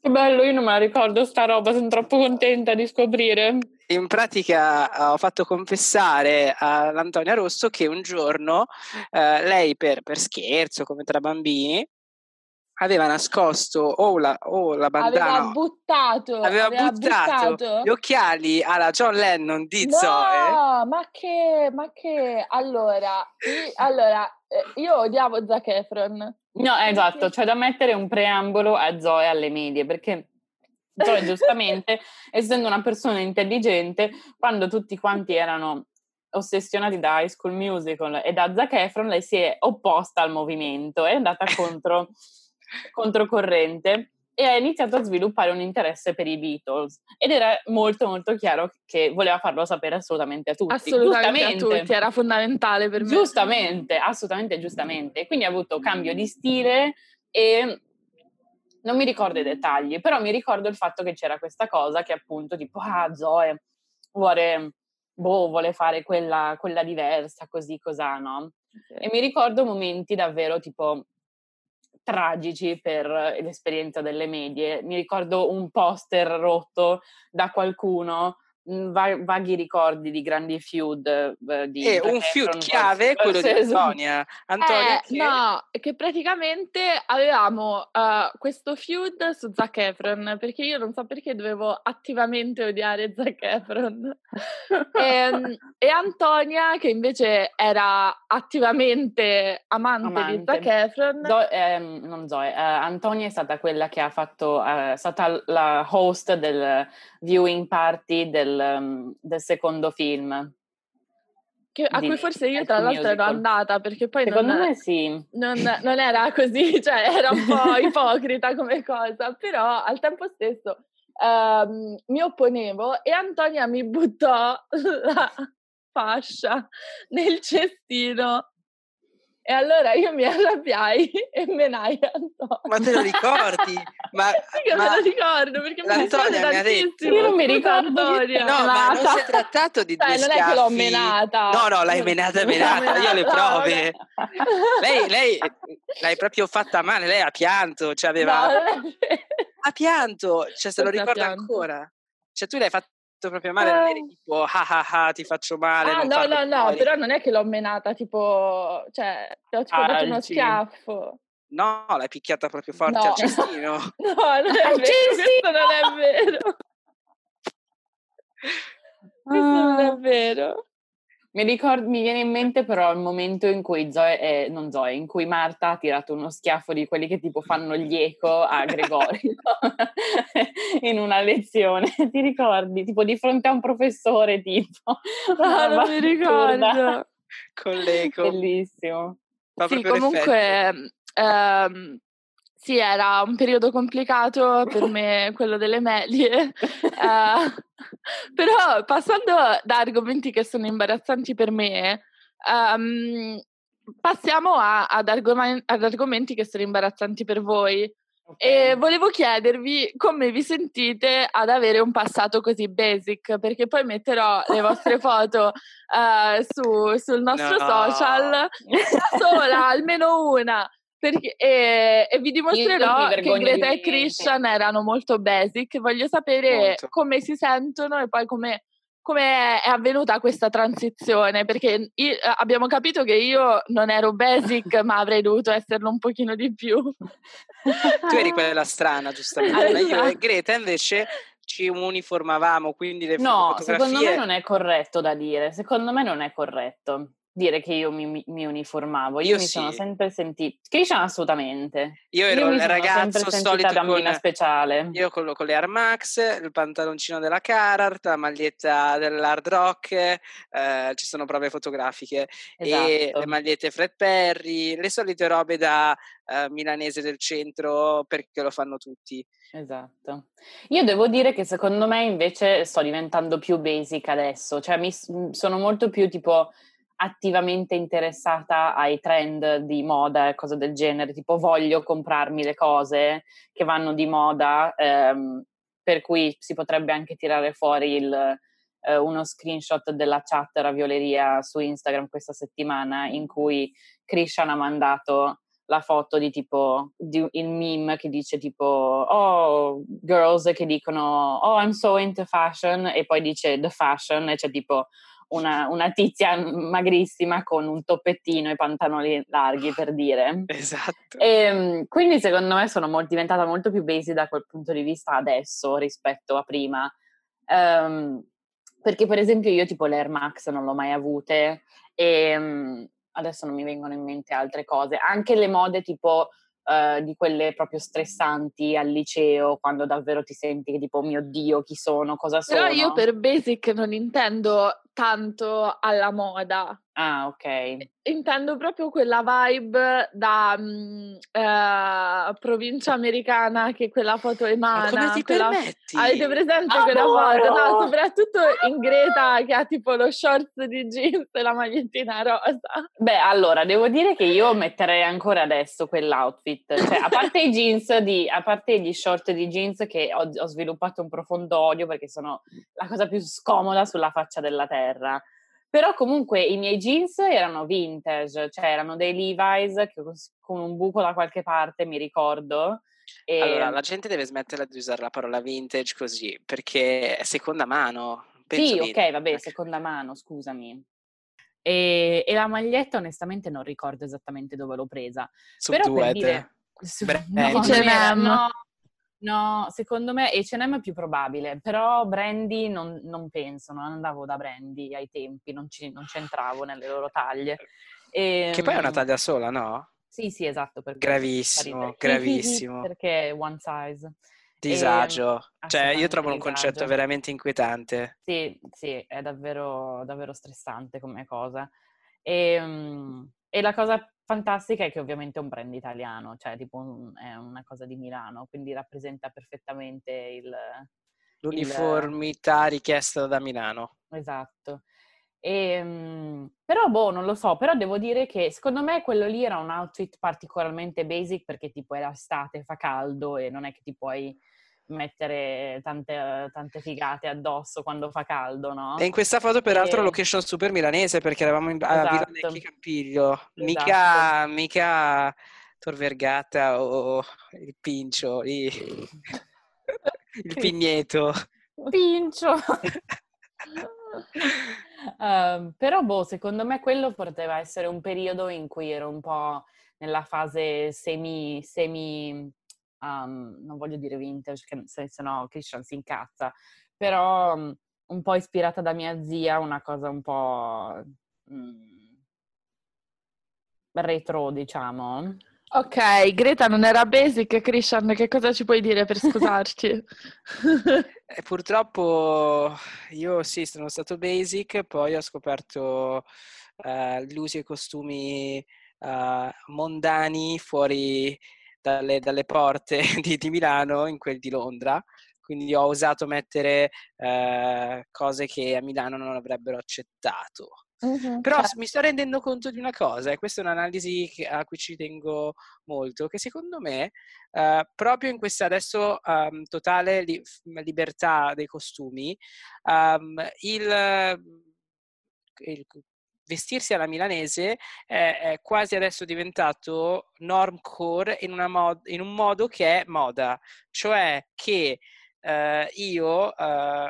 Che bello, io non me la ricordo sta roba, sono troppo contenta di scoprire. In pratica eh, ho fatto confessare all'Antonia Rosso che un giorno eh, lei per, per scherzo, come tra bambini, aveva nascosto o la, o la bandana aveva buttato aveva, aveva buttato, buttato, gli occhiali alla John Lennon di no, Zoe. ma che ma che allora io, allora eh, io odiavo Zac Efron. No esatto c'è da mettere un preambolo a Zoe alle medie perché Zoe giustamente essendo una persona intelligente quando tutti quanti erano ossessionati da High School Musical e da Zac Efron lei si è opposta al movimento è andata contro [laughs] controcorrente e ha iniziato a sviluppare un interesse per i Beatles ed era molto molto chiaro che voleva farlo sapere assolutamente a tutti. Assolutamente a tutti, era fondamentale per me. Giustamente, assolutamente giustamente. Quindi ha avuto cambio di stile e non mi ricordo i dettagli, però mi ricordo il fatto che c'era questa cosa che appunto tipo, ah Zoe vuole, boh, vuole fare quella, quella diversa, così, cos'ha, no? Okay. E mi ricordo momenti davvero tipo tragici per l'esperienza delle medie. Mi ricordo un poster rotto da qualcuno va- vaghi ricordi di grandi feud eh, di e un feud chiave è quello di Antonia. Antonia eh, che... no che praticamente avevamo uh, questo feud su Zac Efron perché io non so perché dovevo attivamente odiare Zac Efron. E, [laughs] ehm, e, Antonia che invece era attivamente amante, amante. di Zac Efron. Zo- ehm, non Zoe uh, Antonia è stata quella che ha fatto uh, è stata la host del viewing party del, um, del secondo film. Che, a cui forse io tra l'altro musical. ero andata perché poi Secondo non, me sì. non, non, era così, [laughs] cioè era un po' [laughs] ipocrita come cosa, però al tempo stesso um, mi opponevo e Antonia mi buttò [laughs] la fascia nel cestino E allora io mi arrabbiai e menai Antonio. Ma te lo ricordi? Ma, [laughs] sì che ma me lo ricordo perché mi ha detto- Io non mi ricordo Antonio. No, ma non si è trattato di due Dai, non è che l'ho schiaffi. menata. No, no, l'hai menata, L'ho menata, io le menata, prove. Lei, lei l'hai proprio fatta male, lei ha pianto, cioè aveva... No. Ha pianto, cioè se lo ricorda pianto? ancora. Cioè tu l'hai fatto proprio male, non eri Eh. tipo ah ah ah ti faccio male. Ah, no, no, no, fuori. però non è che l'ho menata tipo, cioè, ti ho tipo Ah, dato uno sì. schiaffo. No, l'hai picchiata proprio forte No. al cestino. [laughs] No, non è [laughs] Al vero, questo non è vero. [laughs] Questo non è vero. Mi, ricordo, mi viene in mente però il momento in cui Zoe, eh, non Zoe, in cui Marta ha tirato uno schiaffo di quelli che tipo fanno gli eco a Gregorio [laughs] in una lezione, [laughs] ti ricordi? Tipo di fronte a un professore tipo. Una non mi ricordo. [laughs] Con l'eco. Bellissimo. Fa Sì, comunque, ehm, sì, era un periodo complicato per me, quello delle medie. [laughs] Eh, [laughs] però passando da argomenti che sono imbarazzanti per me, ehm, passiamo a- ad, argoma- ad argomenti che sono imbarazzanti per voi. Ok. E volevo chiedervi come vi sentite ad avere un passato così basic, perché poi metterò le vostre [laughs] foto eh, su- sul nostro No. social, sola, almeno una. Perché- e, e vi dimostrerò che Greta e. Christian erano molto basic. Voglio sapere Molto. come si sentono e poi come come è avvenuta questa transizione? Perché io- abbiamo capito che io non ero basic, ma avrei dovuto esserlo un pochino di più. Tu eri [laughs] quella strana, giustamente. Io esatto. e Greta invece ci uniformavamo, quindi le No, fotografie... secondo me non è corretto da dire. Secondo me non è corretto dire che io mi, mi- uniformavo. Io, Io mi sì. sono sempre sentita. Christian assolutamente. Io ero mi il ragazzo solito bambina con... speciale. Io con, con le Air Max, il pantaloncino della Carhartt, la maglietta dell'Hard Rock, eh, ci sono prove fotografiche e Esatto. le magliette Fred Perry, le solite robe da eh, milanese del centro perché lo fanno tutti. Esatto. Io devo dire che secondo me invece sto diventando più basic adesso, cioè mi sono molto più tipo attivamente interessata ai trend di moda e cose del genere, tipo voglio comprarmi le cose che vanno di moda, ehm, per cui si potrebbe anche tirare fuori il, eh, uno screenshot della chat Ravioleria su Instagram questa settimana in cui Christian ha mandato la foto di tipo di, il meme che dice tipo oh girls che dicono oh I'm so into fashion e poi dice the fashion e c'è tipo una, una tizia magrissima con un toppettino e pantaloni larghi per dire. Esatto. e, quindi secondo me sono mol- diventata molto più basic da quel punto di vista adesso rispetto a prima. Ehm, perché per esempio io tipo le Air Max non l'ho mai avute e mm, adesso non mi vengono in mente altre cose. Anche le mode tipo eh, di quelle proprio stressanti al liceo quando davvero ti senti che tipo "Oh mio dio chi sono? Cosa sono Però io per basic non intendo tanto alla moda, ah ok intendo proprio quella vibe da mm, eh, provincia americana che quella foto Ma emana. come ti quella- permetti? Avete presente quella Adoro! foto? No, soprattutto in Greta che ha tipo lo shorts di jeans e la magliettina rosa. Beh, allora, devo dire che io metterei ancora adesso quell'outfit, cioè a parte i jeans, di, a parte gli short di jeans che ho, ho sviluppato un profondo odio perché sono la cosa più scomoda sulla faccia della terra. Però comunque i miei jeans erano vintage, cioè erano dei Levi's che- con un buco da qualche parte, mi ricordo. E Allora, la gente deve smetterla di usare la parola vintage così, perché è seconda mano. Sì, ok, vintage. vabbè, seconda mano, scusami. E, e la maglietta onestamente non ricordo esattamente dove l'ho presa. Però per Subdued. dire... Su- [laughs] no, no, no, secondo me H&M è più probabile, però Brandy non, non penso, non andavo da Brandy ai tempi, non, ci- non c'entravo nelle loro taglie. E, Che poi è una taglia sola, no? Sì, sì, esatto. Gravissimo, gravissimo. [laughs] Perché one size. Disagio. Cioè, io trovo un concetto veramente inquietante. Sì, sì, è davvero, davvero stressante come cosa. E, mm, e la cosa fantastica è che ovviamente è un brand italiano, cioè tipo un- è una cosa di Milano, quindi rappresenta perfettamente il... L'uniformità richiesta da Milano. Esatto. E, ehm, però, boh, non lo so, però devo dire che secondo me quello lì era un outfit particolarmente basic perché tipo era estate, fa caldo e non è che ti puoi mettere tante, tante figate addosso quando fa caldo, no? E in questa foto peraltro e... location super milanese perché eravamo in, a esatto. Villa Necchi Campiglio, esatto. mica, mica Tor Vergata o il Pincio, [laughs] il, il Pigneto. Pincio! Uh, [laughs] però, boh, secondo me quello poteva essere un periodo in cui ero un po' nella fase semi, semi um, non voglio dire vintage, se, se no Christian si incazza, però um, un po' ispirata da mia zia, una cosa un po' um, retro, diciamo. Ok, Greta non era basic, Christian, che cosa ci puoi dire per scusarci? [laughs] eh, purtroppo io sì, sono stato basic, poi ho scoperto uh, l'uso e costumi uh, mondani fuori dalle, dalle porte [laughs] di, di, Milano in quel di Londra, quindi ho osato mettere uh, cose che a Milano non avrebbero accettato. Uh-huh, Però certo. mi sto rendendo conto di una cosa, e questa è un'analisi a cui ci tengo molto, che secondo me uh, proprio in questa adesso um, totale li- libertà dei costumi, um, il, il vestirsi alla milanese è, è, quasi adesso diventato normcore in, mod- in un modo che è moda, cioè che uh, io uh,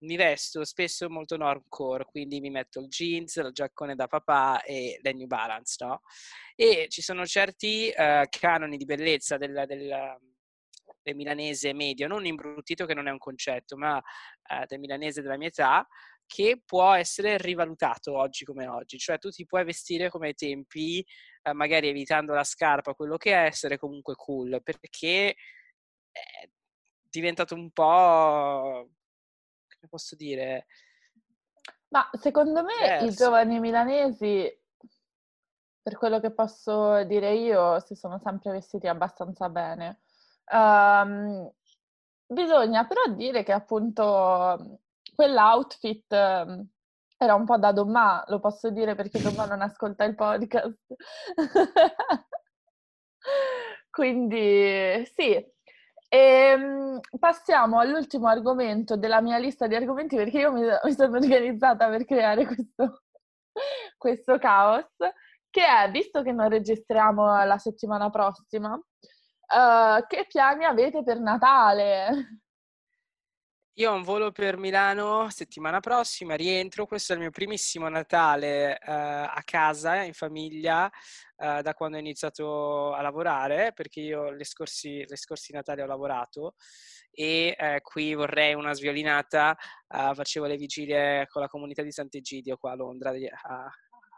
mi vesto spesso molto normcore, quindi mi metto il jeans, il giaccone da papà e le New Balance, no? E ci sono certi uh, canoni di bellezza del, del, del, milanese medio, non imbruttito che non è un concetto, ma uh, del milanese della mia età, che può essere rivalutato oggi come oggi, cioè tu ti puoi vestire come ai tempi, uh, magari evitando la scarpa, quello che è, essere comunque cool, perché è diventato un po' come posso dire? Ma secondo me diverso. i giovani milanesi, per quello che posso dire io, si sono sempre vestiti abbastanza bene. Um, bisogna però dire che appunto quell'outfit um, era un po' da Domma, lo posso dire perché Domma non ascolta il podcast. [laughs] Quindi sì, e, ehm, passiamo all'ultimo argomento della mia lista di argomenti perché io mi, mi sono organizzata per creare questo, [laughs] questo caos, che è, visto che non registriamo la settimana prossima, uh, che piani avete per Natale? Io ho un volo per Milano settimana prossima, rientro, questo è il mio primissimo Natale uh, a casa, in famiglia, uh, da quando ho iniziato a lavorare, perché io le scorsi, le scorsi Natali ho lavorato e uh, qui vorrei una sviolinata, facevo le vigilie con la comunità di Sant'Egidio qua a Londra, a, a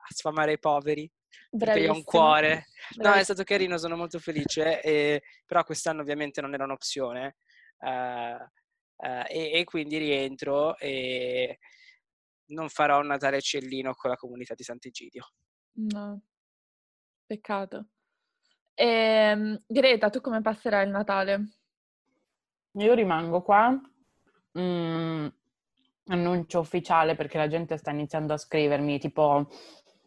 sfamare i poveri. Bravissimo. Perché ho un cuore. Bravissimo. No, è stato carino, sono molto felice, e, però quest'anno ovviamente non era un'opzione. Uh, Uh, e, e, quindi rientro e non farò un Natale cellino con la comunità di Sant'Egidio. No, peccato. E, ehm, Greta, tu come passerai il Natale? Io rimango qua. Mm, annuncio ufficiale perché la gente sta iniziando a scrivermi tipo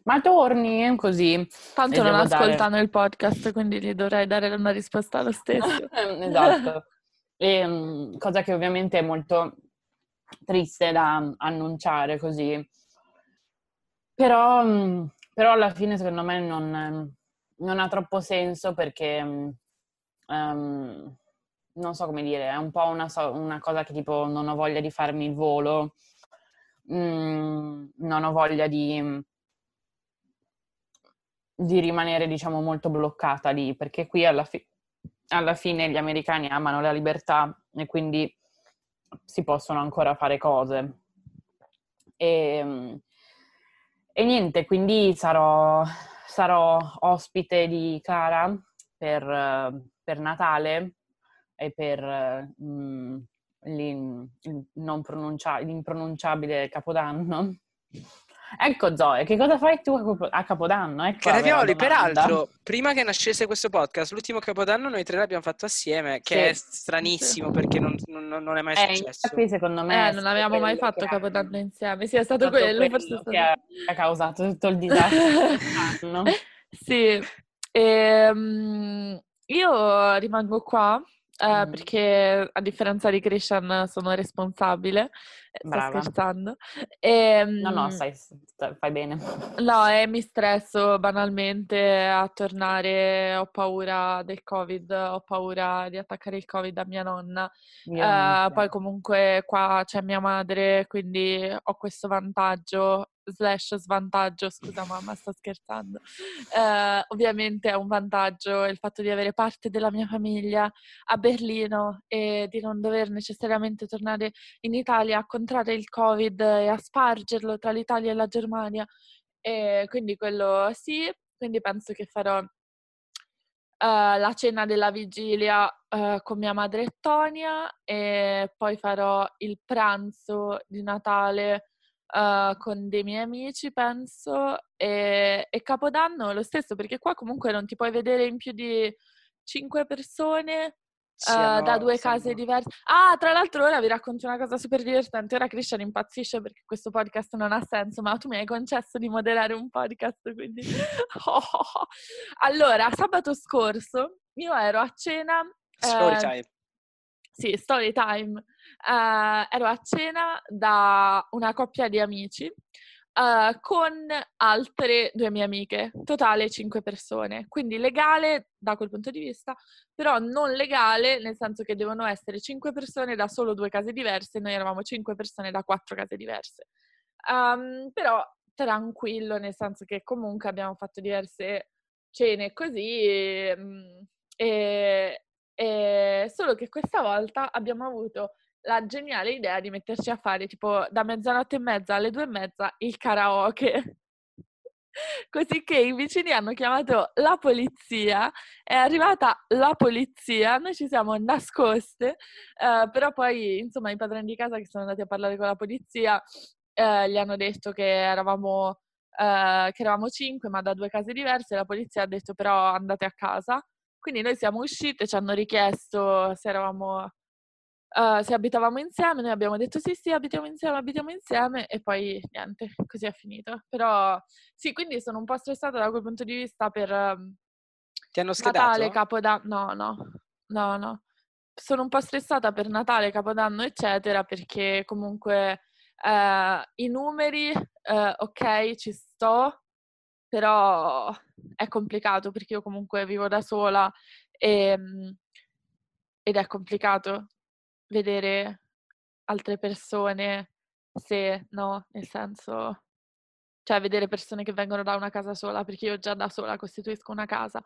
ma torni così. Tanto non ascoltano dare... il podcast, quindi gli dovrei dare una risposta lo stesso. [laughs] esatto. E, ehm, cosa che ovviamente è molto triste da annunciare così. Però, mm, però alla fine secondo me non, non ha troppo senso perché um, non so come dire, è un po' una, una, cosa che tipo non ho voglia di farmi il volo, mm, non ho voglia di, di rimanere diciamo molto bloccata lì perché qui alla fine alla fine gli americani amano la libertà e quindi si possono ancora fare cose. E, ehm, e niente, quindi sarò, sarò, ospite di Clara per, per Natale e per um, l'impronunciabile Capodanno. Ecco Zoe, che cosa fai tu a Capodanno? Ecco Caravioli, peraltro, prima che nascesse questo podcast, l'ultimo Capodanno noi tre l'abbiamo fatto assieme, che sì. è stranissimo sì. perché non, non, non, è mai eh, successo. Infatti, secondo me... Eh, non avevamo mai fatto Capodanno insieme, sì, è stato, stato quello, quello forse che ha, ha causato tutto il disastro. [laughs] sì, e, um, io rimango qua Uh, perché a differenza di Christian sono responsabile, eh, sto Brava. scherzando. E, no, no, sai, fai bene. [laughs] No, e mi stresso banalmente a tornare, ho paura del Covid, ho paura di attaccare il Covid a mia nonna. Uh, poi comunque qua c'è mia madre, quindi ho questo vantaggio slash svantaggio, scusa mamma, sto scherzando. Uh, ovviamente è un vantaggio il fatto di avere parte della mia famiglia a Berlino e di non dover necessariamente tornare in Italia a contrarre il Covid e a spargerlo tra l'Italia e la Germania. E quindi quello sì, quindi penso che farò uh, la cena della vigilia uh, con mia madre Tonia e poi farò il pranzo di Natale uh, con dei miei amici, penso, e, e Capodanno lo stesso, perché qua comunque non ti puoi vedere in più di cinque persone Uh, da due case no. diverse. Ah, tra l'altro ora vi racconto una cosa super divertente. Ora Christian impazzisce perché questo podcast non ha senso, ma tu mi hai concesso di moderare un podcast, quindi... Oh. [laughs] [laughs] Allora, sabato scorso io ero a cena... Story eh, time. Sì, story time uh, ero a cena da una coppia di amici uh, con altre due mie amiche, totale cinque persone. Quindi legale da quel punto di vista, però non legale nel senso che devono essere cinque persone da solo due case diverse, noi eravamo cinque persone da quattro case diverse. Um, però tranquillo, nel senso che comunque abbiamo fatto diverse cene così e, ehm, e, e solo che questa volta abbiamo avuto la geniale idea di metterci a fare tipo da mezzanotte e mezza alle due e mezza il karaoke. [laughs] Così che i vicini hanno chiamato la polizia, è arrivata la polizia, noi ci siamo nascoste, eh, però poi insomma i padroni di casa che sono andati a parlare con la polizia eh, gli hanno detto che eravamo, eh, che eravamo cinque ma da due case diverse, la polizia ha detto però andate a casa. Quindi noi siamo uscite, ci hanno richiesto se eravamo uh, se abitavamo insieme, noi abbiamo detto sì, sì, abitiamo insieme, abitiamo insieme e poi niente, così è finito. Però sì, quindi sono un po' stressata da quel punto di vista per um, Ti hanno schedato? Natale, Capodanno, no, no, no, no. Sono un po' stressata per Natale, Capodanno, eccetera, perché comunque uh, i numeri, uh, ok, ci sto, però è complicato perché io comunque vivo da sola e, um, ed è complicato vedere altre persone se no, nel senso, cioè vedere persone che vengono da una casa sola, perché io già da sola costituisco una casa.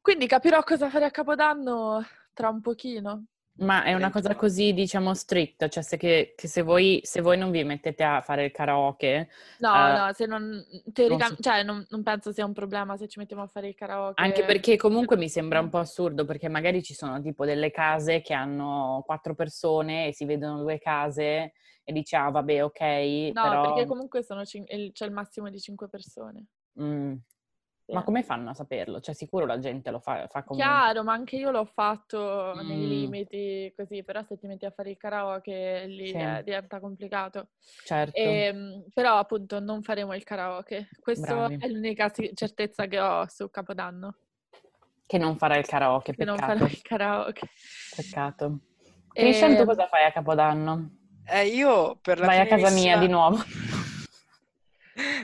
Quindi capirò cosa fare a Capodanno tra un pochino. Ma è una cosa così, diciamo, stretta, cioè se, che, che se, voi, se, voi, non vi mettete a fare il karaoke... No, uh, no, se non... Teoricamente, non, cioè, non, non, penso sia un problema se ci mettiamo a fare il karaoke. Anche perché comunque mi sembra un po' assurdo, perché magari ci sono tipo delle case che hanno quattro persone e si vedono due case e dici, ah vabbè, ok, No, però... perché comunque sono cin- c'è il massimo di cinque persone. Mm. Ma come fanno a saperlo? Cioè, sicuro la gente lo fa, fa come... Chiaro, ma anche io l'ho fatto mm. nei limiti, così, però se ti metti a fare il karaoke lì sì. diventa complicato. Certo. E, ehm, però appunto non faremo il karaoke. Questa è l'unica certezza che ho su Capodanno. Che non farà il karaoke, peccato. Che non farò il karaoke. Peccato. Christian, e... tu ehm cosa fai a Capodanno? Eh, io per la Vai a casa mia di nuovo.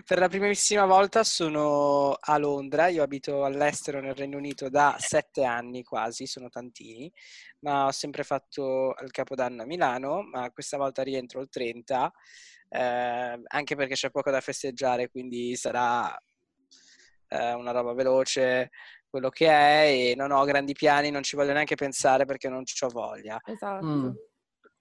Per la primissima volta sono a Londra, io abito all'estero nel Regno Unito da sette anni quasi, sono tantini, ma ho sempre fatto il Capodanno a Milano, ma questa volta rientro il 30, eh, anche perché c'è poco da festeggiare, quindi sarà eh, una roba veloce, quello che è, e non ho grandi piani, non ci voglio neanche pensare perché non ci ho voglia. Esatto. Mm.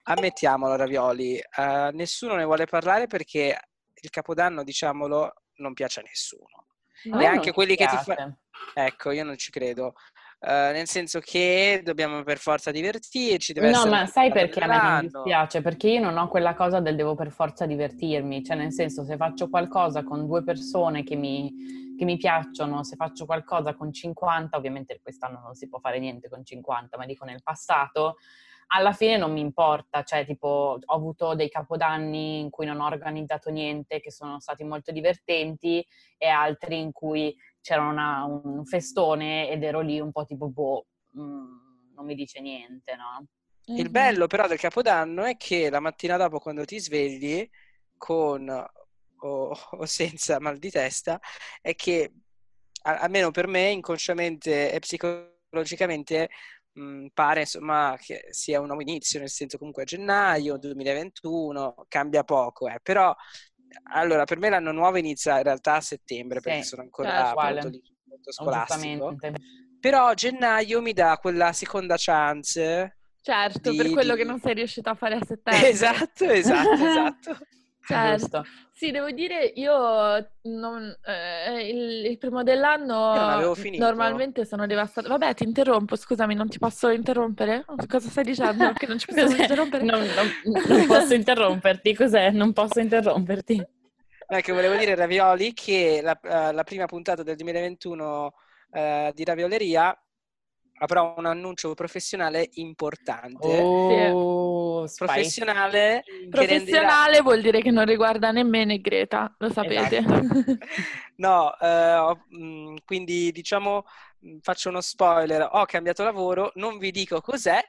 Ammettiamolo, Ravioli, uh, nessuno ne vuole parlare perché il Capodanno, diciamolo, non piace a nessuno. No, Neanche quelli che ti fanno... Ecco, io non ci credo. Uh, nel senso che dobbiamo per forza divertirci. Deve no, ma sai perché a me non dispiace? Perché io non ho quella cosa del devo per forza divertirmi, cioè nel senso se faccio qualcosa con due persone che mi, che mi piacciono, se faccio qualcosa con 50, ovviamente quest'anno non si può fare niente con 50, ma dico nel passato, alla fine non mi importa, cioè tipo ho avuto dei capodanni in cui non ho organizzato niente, che sono stati molto divertenti e altri in cui c'era una, un festone ed ero lì un po' tipo, boh, mh, mm, non mi dice niente, no? Il mm-hmm. bello però del Capodanno è che la mattina dopo quando ti svegli con o, o senza mal di testa è che almeno per me inconsciamente e psicologicamente mh, pare insomma che sia un nuovo inizio, nel senso comunque a gennaio 2021 cambia poco, eh. però allora per me l'anno nuovo inizia in realtà a settembre sì, perché sono ancora cioè, lì, scolastico. Però gennaio mi dà quella seconda chance. Certo, di, per quello di... che non sei riuscito a fare a [laughs] settembre. Esatto, esatto, esatto. Certo. Sì, devo dire, io non, eh, il, il, primo dell'anno normalmente sono devastata. Vabbè, ti interrompo, scusami, non ti posso interrompere? Cosa stai dicendo? Che non ci possiamo interrompere? Non, non, non posso interromperti, cos'è? Non posso interromperti. Ecco, volevo dire, Ravioli, che la, uh, la prima puntata del 2021 uh, di Ravioleria avrò un annuncio professionale importante. Oh, professionale. Professionale renderà... vuol dire che non riguarda nemmeno Greta, lo sapete. Esatto. [laughs] no, uh, quindi diciamo mm, faccio uno spoiler, ho cambiato lavoro, non vi dico cos'è,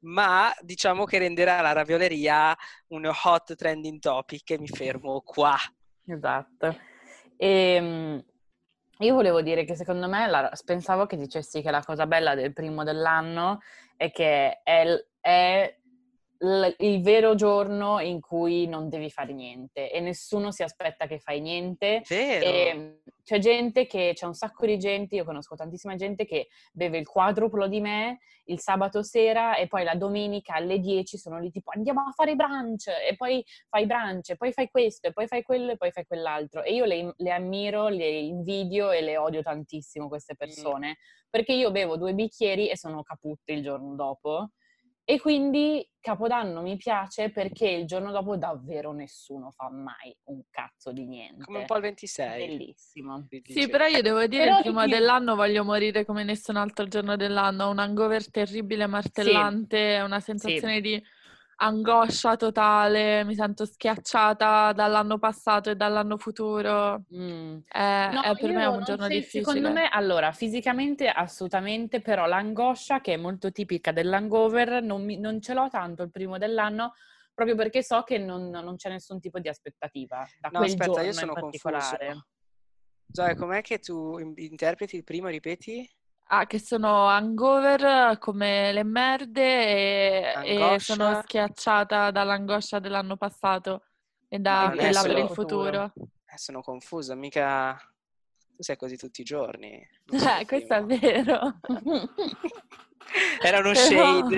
ma diciamo che renderà la ravioleria un hot trending topic e mi fermo qua. Esatto. E, ehm, io volevo dire che secondo me, la, pensavo che dicessi che la cosa bella del primo dell'anno è che è, è il vero giorno in cui non devi fare niente e nessuno si aspetta che fai niente. Vero. c'è gente che, c'è un sacco di gente, io conosco tantissima gente che beve il quadruplo di me il sabato sera e poi la domenica alle 10 sono lì tipo andiamo a fare brunch e poi fai brunch e poi fai questo e poi fai quello e poi fai quell'altro. E io le, le ammiro, le invidio e le odio tantissimo queste persone mm. perché io bevo due bicchieri e sono caput il giorno dopo e quindi Capodanno mi piace perché il giorno dopo davvero nessuno fa mai un cazzo di niente. Come un po' il 26. Bellissimo. Sì, però io devo dire però il primo ti... dell'anno voglio morire come nessun altro giorno dell'anno. Ho un hangover terribile, martellante, sì. una sensazione sì. di angoscia totale, mi sento schiacciata dall'anno passato e dall'anno futuro. Mm. È, no, è per me un giorno sei, difficile. Secondo me, allora, fisicamente assolutamente, però l'angoscia, che è molto tipica dell'hangover, non, mi, non ce l'ho tanto il primo dell'anno, proprio perché so che non, non c'è nessun tipo di aspettativa da no, quel aspetta, io sono in particolare. Confuso. Zoe, com'è che tu interpreti il primo, ripeti? Ah, che sono hangover come le merde e, e sono schiacciata dall'angoscia dell'anno passato e da quella per il futuro. Eh, sono confusa, mica tu sei così tutti i giorni. [laughs] Eh, questo è vero. [laughs] Era uno shade.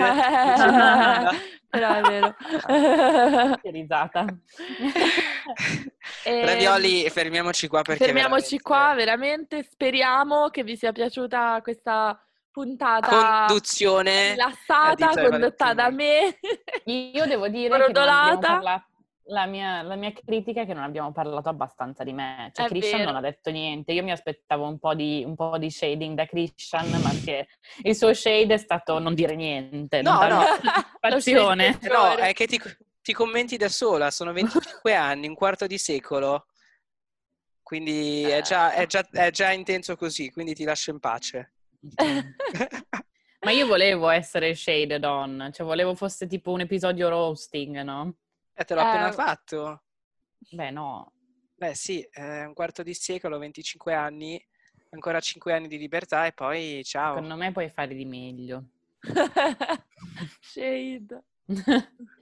Però è vero. [laughs] che risata. E... Ravioli, fermiamoci qua perché Fermiamoci veramente... qua, veramente. Speriamo che vi sia piaciuta questa puntata conduzione rilassata, condotta da me. Io devo dire che non abbiamo parlato la mia, la mia, critica è che non abbiamo parlato abbastanza di me. Cioè, è Christian vero. non ha detto niente. Io mi aspettavo un po, di, un po' di shading da Christian, ma che il suo shade è stato non dire niente. No, no. Passione. no, è che ti, ti, commenti da sola. Sono 25 [laughs] anni, un quarto di secolo. Quindi è già, è, già, è già intenso così, quindi ti lascio in pace. ma io volevo essere shaded on, cioè volevo fosse tipo un episodio roasting, no? Eh, te l'ho eh, appena fatto. Beh, no. Beh, sì, eh, un quarto di secolo, 25 anni, ancora 5 anni di libertà e poi ciao. Secondo me puoi fare di meglio. [laughs] Shade. [laughs]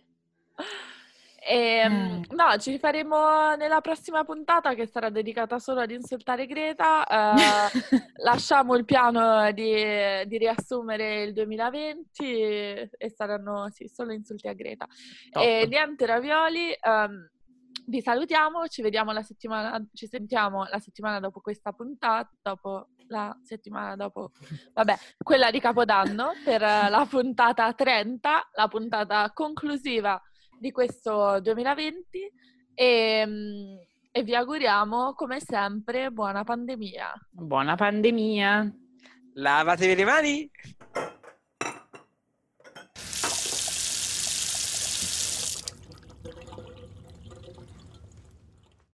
E, ehm, mm. No, ci faremo nella prossima puntata che sarà dedicata solo ad insultare Greta. Uh, [laughs] lasciamo il piano di, di, riassumere il 2020 e saranno sì, solo insulti a Greta. Top. E niente, ravioli. Um, vi salutiamo, ci vediamo la settimana, ci sentiamo la settimana dopo questa puntata, dopo la settimana dopo, vabbè, quella di Capodanno per la puntata 30, la puntata conclusiva di questo 2020 e, e vi auguriamo come sempre buona pandemia. Buona pandemia. Lavatevi le mani.